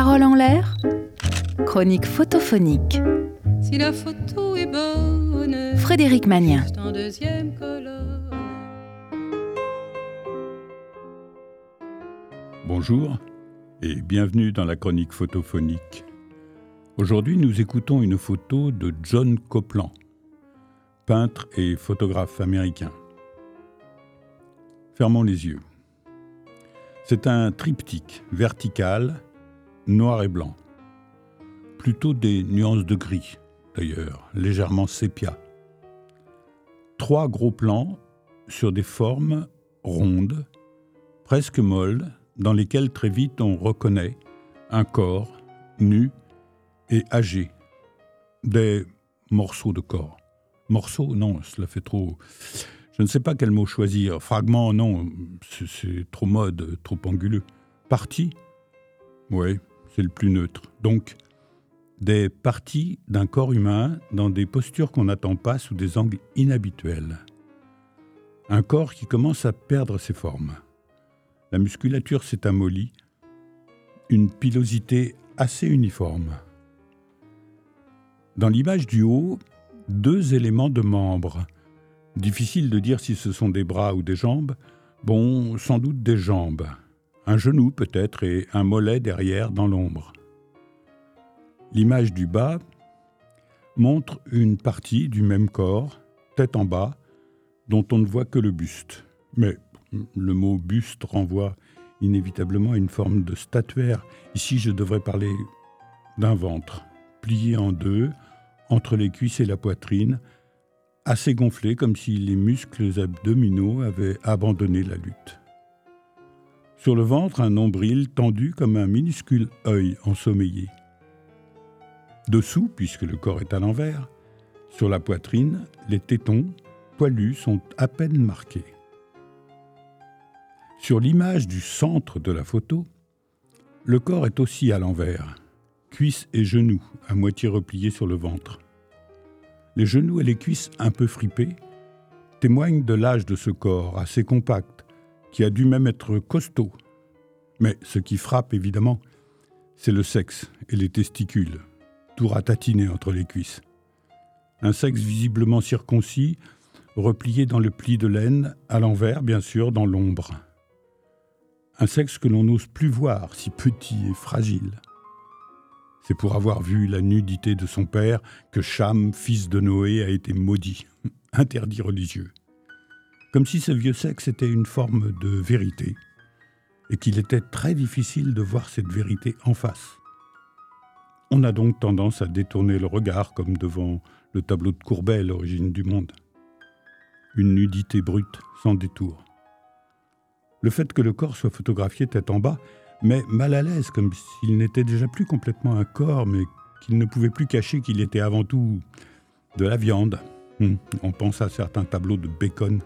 Parole en l'air, chronique photophonique. Si la photo est bonne, Frédéric Magnien. Bonjour et bienvenue dans la chronique photophonique. Aujourd'hui, nous écoutons une photo de John Copeland, peintre et photographe américain. Fermons les yeux. C'est un triptyque vertical, noir et blanc. Plutôt des nuances de gris, d'ailleurs, légèrement sépia. Trois gros plans sur des formes rondes, presque molles, dans lesquelles très vite on reconnaît un corps nu et âgé. Des morceaux de corps. Morceaux, non, cela fait trop. Je ne sais pas quel mot choisir. Fragment, non, c'est- trop mode, trop anguleux. Partie Oui, le plus neutre. Donc, des parties d'un corps humain dans des postures qu'on n'attend pas sous des angles inhabituels. Un corps qui commence à perdre ses formes. La musculature s'est amollie, une pilosité assez uniforme. Dans l'image du haut, deux éléments de membres. Difficile de dire si ce sont des bras ou des jambes. Bon, sans doute des jambes. Un genou peut-être et un mollet derrière dans l'ombre. L'image du bas montre une partie du même corps, tête en bas, dont on ne voit que le buste. Mais le mot buste renvoie inévitablement à une forme de statuaire. Ici, je devrais parler d'un ventre, plié en deux, entre les cuisses et la poitrine, assez gonflé comme si les muscles abdominaux avaient abandonné la lutte. Sur le ventre, un nombril tendu comme un minuscule œil ensommeillé. Dessous, puisque le corps est à l'envers, sur la poitrine, les tétons, poilus, sont à peine marqués. Sur l'image du centre de la photo, le corps est aussi à l'envers, cuisses et genoux à moitié repliés sur le ventre. Les genoux et les cuisses un peu fripés témoignent de l'âge de ce corps assez compact, qui a dû même être costaud. Mais ce qui frappe évidemment, c'est le sexe et les testicules, tout ratatinés entre les cuisses. Un sexe visiblement circoncis, replié dans le pli de laine, à l'envers bien sûr, dans l'ombre. Un sexe que l'on n'ose plus voir, si petit et fragile. C'est pour avoir vu la nudité de son père que Cham, fils de Noé, a été maudit, interdit religieux. Comme si ce vieux sexe était une forme de vérité, et qu'il était très difficile de voir cette vérité en face. On a donc tendance à détourner le regard comme devant le tableau de Courbet, l'origine du monde. Une nudité brute, sans détour. Le fait que le corps soit photographié tête en bas mais mal à l'aise, comme s'il n'était déjà plus complètement un corps, mais qu'il ne pouvait plus cacher qu'il était avant tout de la viande. Hum, On pense à certains tableaux de bacon.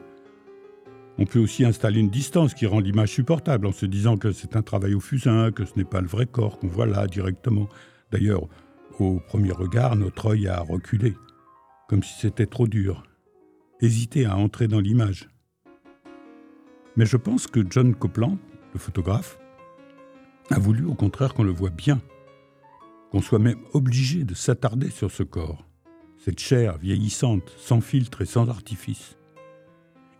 On peut aussi installer une distance qui rend l'image supportable en se disant que c'est un travail au fusain, que ce n'est pas le vrai corps qu'on voit là directement. D'ailleurs, au premier regard, notre œil a reculé, comme si c'était trop dur, hésité à entrer dans l'image. Mais je pense que John Copeland, le photographe, a voulu au contraire qu'on le voit bien, qu'on soit même obligé de s'attarder sur ce corps, cette chair vieillissante, sans filtre et sans artifice.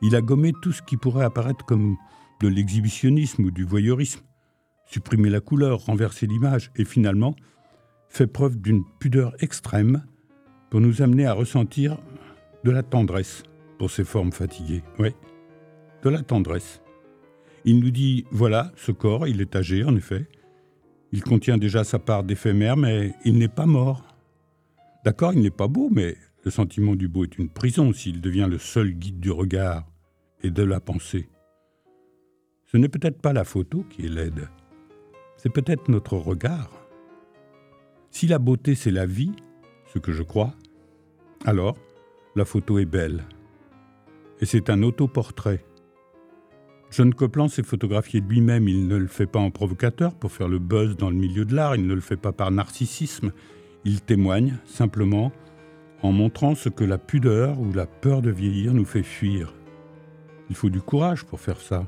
Il a gommé tout ce qui pourrait apparaître comme de l'exhibitionnisme ou du voyeurisme, supprimé la couleur, renversé l'image et finalement fait preuve d'une pudeur extrême pour nous amener à ressentir de la tendresse pour ces formes fatiguées. Oui, de la tendresse. Il nous dit, voilà, ce corps, il est âgé, en effet. Il contient déjà sa part d'éphémère, mais il n'est pas mort. D'accord, il n'est pas beau, mais le sentiment du beau est une prison s'il devient le seul guide du regard et de la pensée. Ce n'est peut-être pas la photo qui est laide, c'est peut-être notre regard. Si la beauté c'est la vie, ce que je crois, alors la photo est belle. Et c'est un autoportrait. John Copeland s'est photographié lui-même, il ne le fait pas en provocateur pour faire le buzz dans le milieu de l'art, il ne le fait pas par narcissisme, il témoigne simplement en montrant ce que la pudeur ou la peur de vieillir nous fait fuir. Il faut du courage pour faire ça.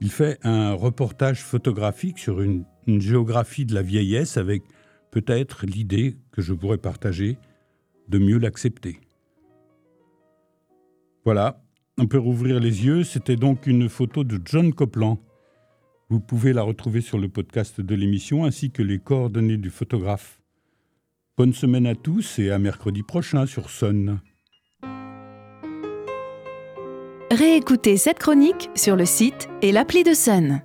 Il fait un reportage photographique sur une, géographie de la vieillesse avec peut-être l'idée que je pourrais partager de mieux l'accepter. Voilà, on peut rouvrir les yeux. C'était donc une photo de John Copland. Vous pouvez la retrouver sur le podcast de l'émission ainsi que les coordonnées du photographe. Bonne semaine à tous et à mercredi prochain sur Sun. Réécoutez cette chronique sur le site et l'appli de Sun.